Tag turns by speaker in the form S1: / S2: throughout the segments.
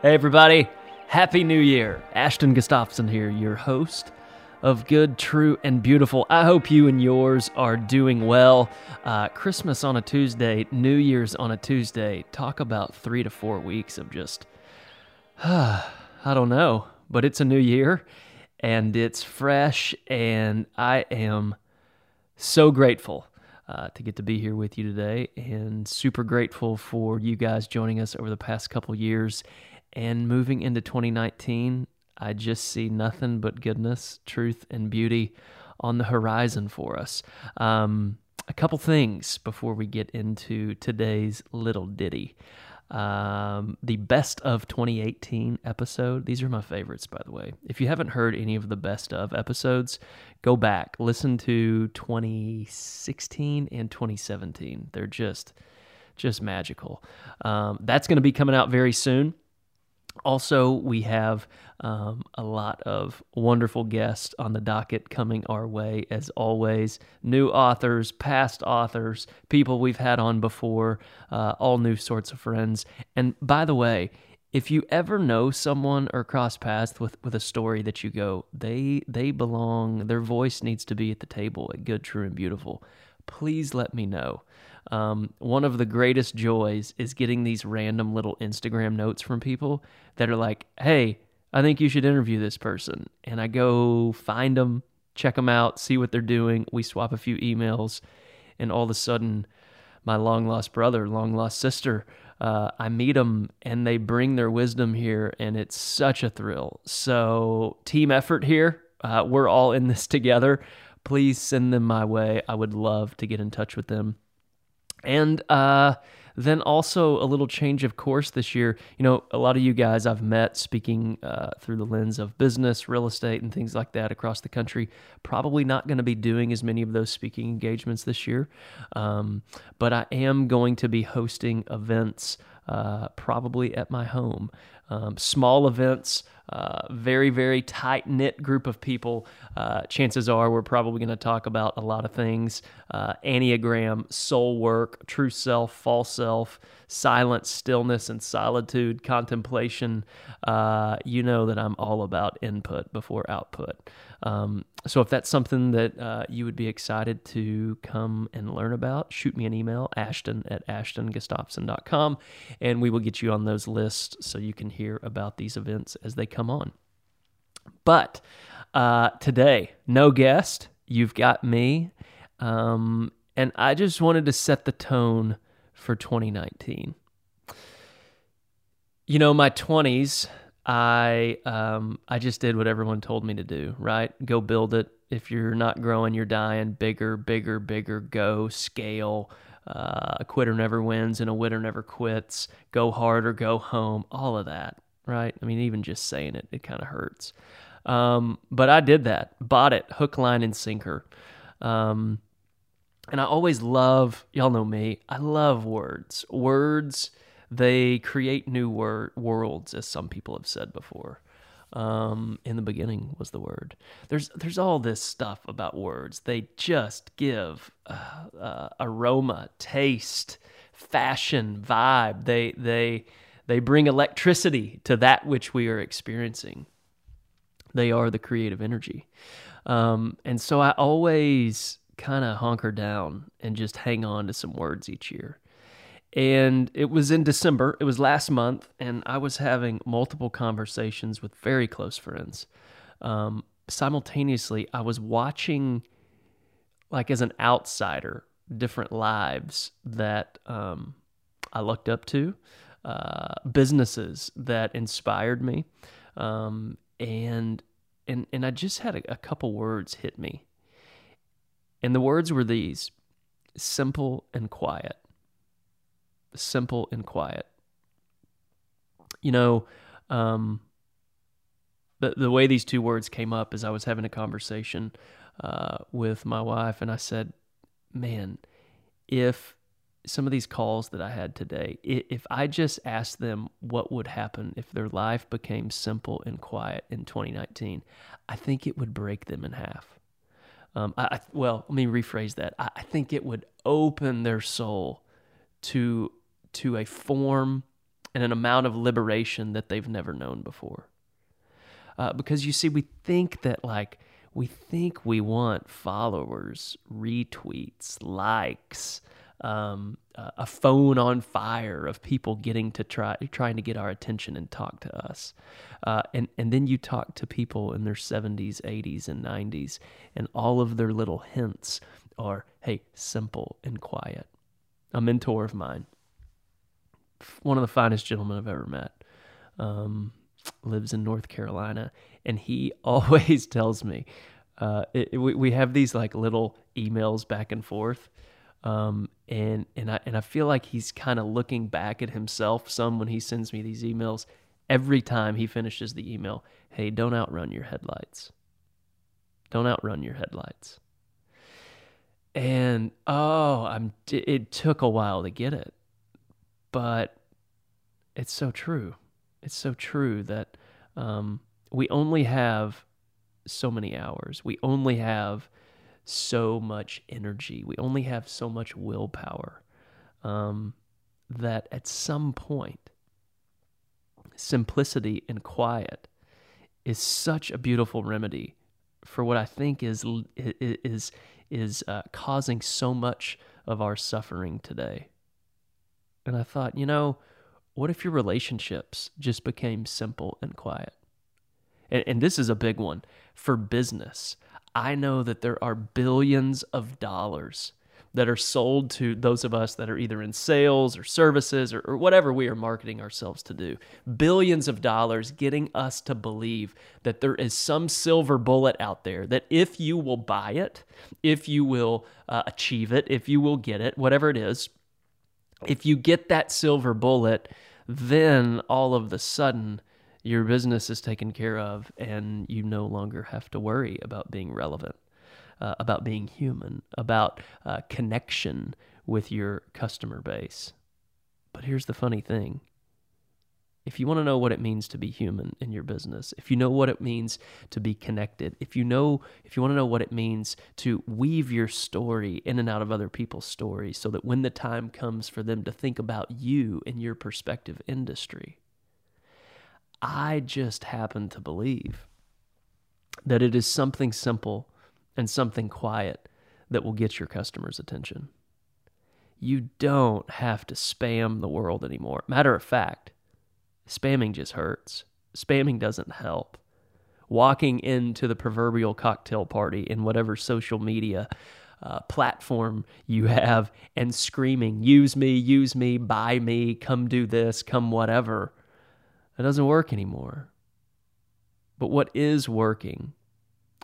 S1: Hey, everybody. Happy New Year. Ashton Gustafson here, your host of Good, True, and Beautiful. I hope you and yours are doing well. Uh, Christmas on a Tuesday, New Year's on a Tuesday. Talk about three to four weeks of just, I don't know, but it's a new year and it's fresh, and I am so grateful. Uh, to get to be here with you today, and super grateful for you guys joining us over the past couple years and moving into 2019, I just see nothing but goodness, truth, and beauty on the horizon for us. Um, a couple things before we get into today's little ditty. Um, the best of 2018 episode. These are my favorites, by the way. If you haven't heard any of the best of episodes, go back, listen to 2016 and 2017. They're just, just magical. Um, that's going to be coming out very soon. Also, we have um, a lot of wonderful guests on the docket coming our way, as always. New authors, past authors, people we've had on before, uh, all new sorts of friends. And by the way, if you ever know someone or cross paths with, with a story that you go, they they belong, their voice needs to be at the table at Good, True, and Beautiful, please let me know. Um, one of the greatest joys is getting these random little Instagram notes from people that are like, hey, I think you should interview this person. And I go find them, check them out, see what they're doing. We swap a few emails, and all of a sudden, my long lost brother, long lost sister, uh, I meet them and they bring their wisdom here, and it's such a thrill. So, team effort here. Uh, we're all in this together. Please send them my way. I would love to get in touch with them. And uh, then also a little change of course this year. You know, a lot of you guys I've met speaking uh, through the lens of business, real estate, and things like that across the country. Probably not going to be doing as many of those speaking engagements this year, um, but I am going to be hosting events. Uh, probably at my home. Um, small events, uh, very, very tight knit group of people. Uh, chances are we're probably going to talk about a lot of things uh, Enneagram, soul work, true self, false self, silence, stillness, and solitude, contemplation. Uh, you know that I'm all about input before output. Um, so if that's something that uh, you would be excited to come and learn about, shoot me an email, ashton at ashtongustafson.com, and we will get you on those lists so you can hear about these events as they come on. But uh, today, no guest. You've got me. Um, and I just wanted to set the tone for 2019. You know, my 20s, I um, I just did what everyone told me to do, right? Go build it. If you're not growing, you're dying. Bigger, bigger, bigger. Go scale. Uh, a quitter never wins and a winner never quits. Go hard or go home. All of that, right? I mean, even just saying it, it kind of hurts. Um, but I did that. Bought it, hook, line, and sinker. Um, and I always love, y'all know me, I love words. Words, they create new wor- worlds, as some people have said before. Um, in the beginning was the word. There's there's all this stuff about words. They just give uh, uh, aroma, taste, fashion, vibe. They they they bring electricity to that which we are experiencing. They are the creative energy, um, and so I always kind of hunker down and just hang on to some words each year. And it was in December, it was last month, and I was having multiple conversations with very close friends. Um, simultaneously, I was watching, like as an outsider, different lives that um, I looked up to, uh, businesses that inspired me. Um, and and and I just had a, a couple words hit me and the words were these simple and quiet. Simple and quiet. You know, um, the, the way these two words came up is I was having a conversation uh, with my wife, and I said, Man, if some of these calls that I had today, if I just asked them what would happen if their life became simple and quiet in 2019, I think it would break them in half. Um, I, well, let me rephrase that. I, I think it would open their soul to to a form and an amount of liberation that they've never known before. Uh, because you see, we think that like we think we want followers, retweets, likes, um, a phone on fire of people getting to try trying to get our attention and talk to us, uh, and and then you talk to people in their seventies, eighties, and nineties, and all of their little hints are, hey, simple and quiet. A mentor of mine, one of the finest gentlemen I've ever met. Um, lives in North Carolina, and he always tells me uh, it, we we have these like little emails back and forth, um, and and I and I feel like he's kind of looking back at himself some when he sends me these emails. Every time he finishes the email, hey, don't outrun your headlights. Don't outrun your headlights. And oh, I'm. It took a while to get it, but it's so true it's so true that um, we only have so many hours. We only have so much energy. We only have so much willpower. Um, that at some point, simplicity and quiet is such a beautiful remedy for what I think is is is uh, causing so much of our suffering today. And I thought, you know, what if your relationships just became simple and quiet? And, and this is a big one for business. I know that there are billions of dollars that are sold to those of us that are either in sales or services or, or, whatever we are marketing ourselves to do. Billions of dollars getting us to believe that there is some silver bullet out there that if you will buy it, if you will uh, achieve it, if you will get it, whatever it is, if you get that silver bullet, then all of the sudden your business is taken care of and you no longer have to worry about being relevant, uh, about being human, about uh, connection with your customer base. But here's the funny thing if you want to know what it means to be human in your business, if you know what it means to be connected, if you know if you want to know what it means to weave your story in and out of other people's stories so that when the time comes for them to think about you and your perspective industry, I just happen to believe that it is something simple and something quiet that will get your customers' attention. You don't have to spam the world anymore. Matter of fact, Spamming just hurts. Spamming doesn't help. Walking into the proverbial cocktail party in whatever social media uh, platform you have and screaming, use me, use me, buy me, come do this, come whatever, it doesn't work anymore. But what is working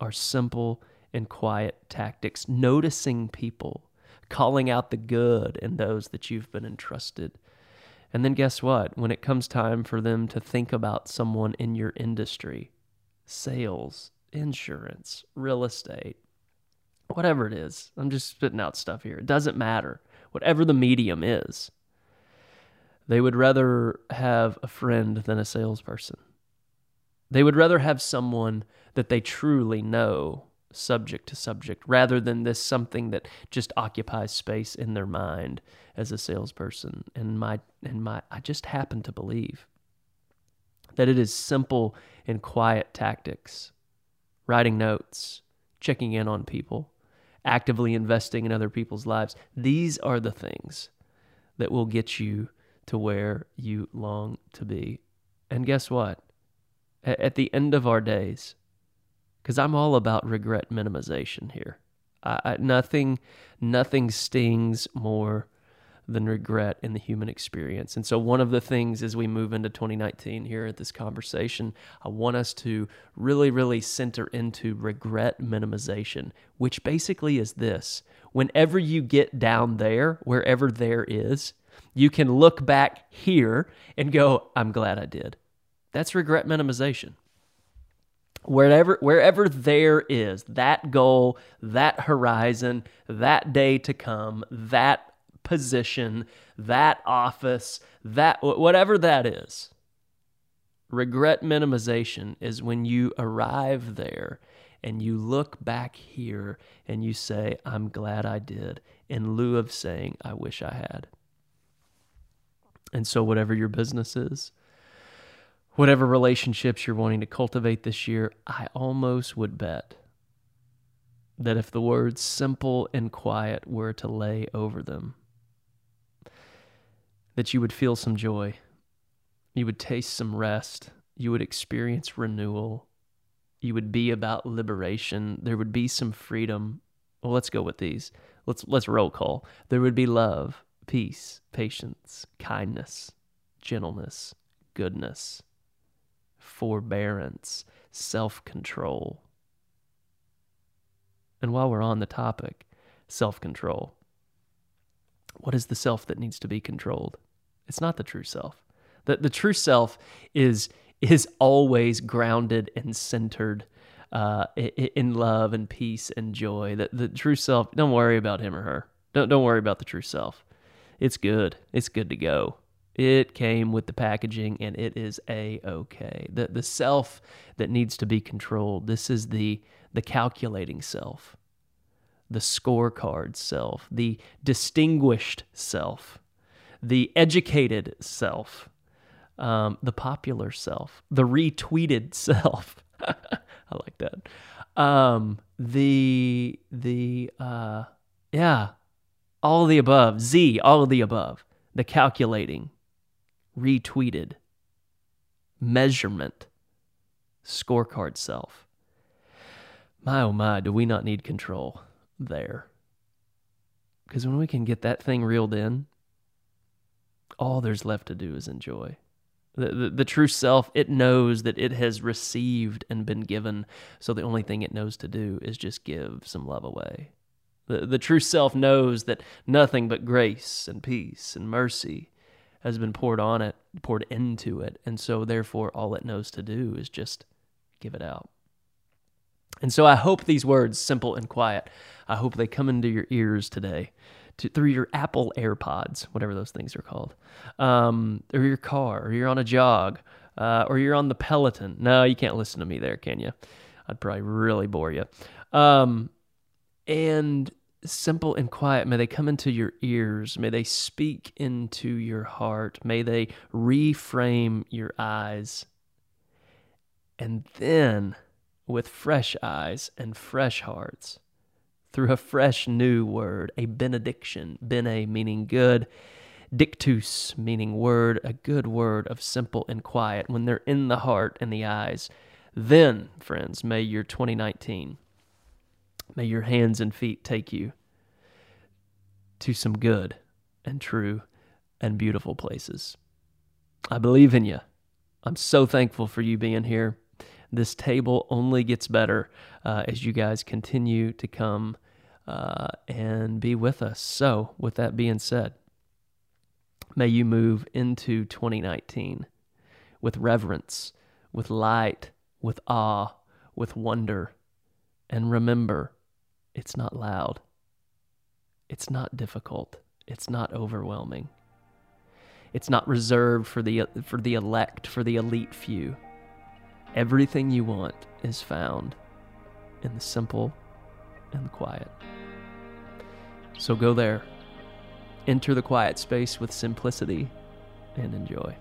S1: are simple and quiet tactics, noticing people, calling out the good in those that you've been entrusted and then guess what? When it comes time for them to think about someone in your industry, sales, insurance, real estate, whatever it is, I'm just spitting out stuff here. It doesn't matter. Whatever the medium is, they would rather have a friend than a salesperson. They would rather have someone that they truly know subject to subject rather than this something that just occupies space in their mind as a salesperson. And my and my I just happen to believe that it is simple and quiet tactics writing notes checking in on people actively investing in other people's lives. These are the things that will get you to where you long to be. And guess what? At the end of our days because I'm all about regret minimization here. I, I, nothing, nothing stings more than regret in the human experience. And so, one of the things as we move into 2019 here at this conversation, I want us to really, really center into regret minimization, which basically is this whenever you get down there, wherever there is, you can look back here and go, I'm glad I did. That's regret minimization wherever wherever there is that goal that horizon that day to come that position that office that whatever that is regret minimization is when you arrive there and you look back here and you say i'm glad i did in lieu of saying i wish i had. And so, whatever your business is, whatever relationships you're wanting to cultivate this year, I almost would bet that if the words simple and quiet were to lay over them, that you would feel some joy, you would taste some rest, you would experience renewal, you would be about liberation, there would be some freedom. Well, let's go with these. Let's let's roll call. There would be love, peace, patience, kindness, gentleness, goodness, forbearance, self-control. And while we're on the topic, self-control. What is the self that needs to be controlled? It's not the true self. The the true self is is always grounded and centered uh, in love and peace and joy. The, the true self, don't worry about him or her. Don't, don't worry about the true self. It's good. It's good to go. It came with the packaging and it is a okay. The the self that needs to be controlled. This is the the calculating self, the scorecard self, the distinguished self, the educated self, um, the popular self, the retweeted self. I like that. Um, the the uh, yeah, all of the above. Z, all of the above. The calculating, retweeted, measurement, scorecard self. My oh my, do we not need control there? Because when we can get that thing reeled in, all there's left to do is enjoy. The, the, the, true self, it knows that it has received and been given. So the only thing it knows to do is just give some love away. The, the true self knows that nothing but grace and peace and mercy has been poured on it, poured into it. And so therefore, all it knows to do is just give it out. And so I hope these words, simple and quiet, I hope they come into your ears today to, through your Apple AirPods, whatever those things are called, um, or your car, or you're on a jog, uh, or you're on the Peloton. No, you can't listen to me there, can you? I'd probably really bore you. Um, and simple and quiet, may they come into your ears. May they speak into your heart. May they reframe your eyes. And then, with fresh eyes and fresh hearts, through a fresh new word, a benediction, bene meaning good, dictus meaning word, a good word of simple and quiet when they're in the heart and the eyes. Then, friends, may your 2019, may your hands and feet take you to some good and true and beautiful places. I believe in you. I'm so thankful for you being here. This table only gets better uh, as you guys continue to come uh, and be with us. So, with that being said, may you move into 2019 with reverence, with light, with awe, with wonder. And remember, it's not loud, it's not difficult, it's not overwhelming. It's not reserved for the for the elect, for the elite few. Everything you want is found in the simple and the quiet. So go there, enter the quiet space with simplicity, and enjoy.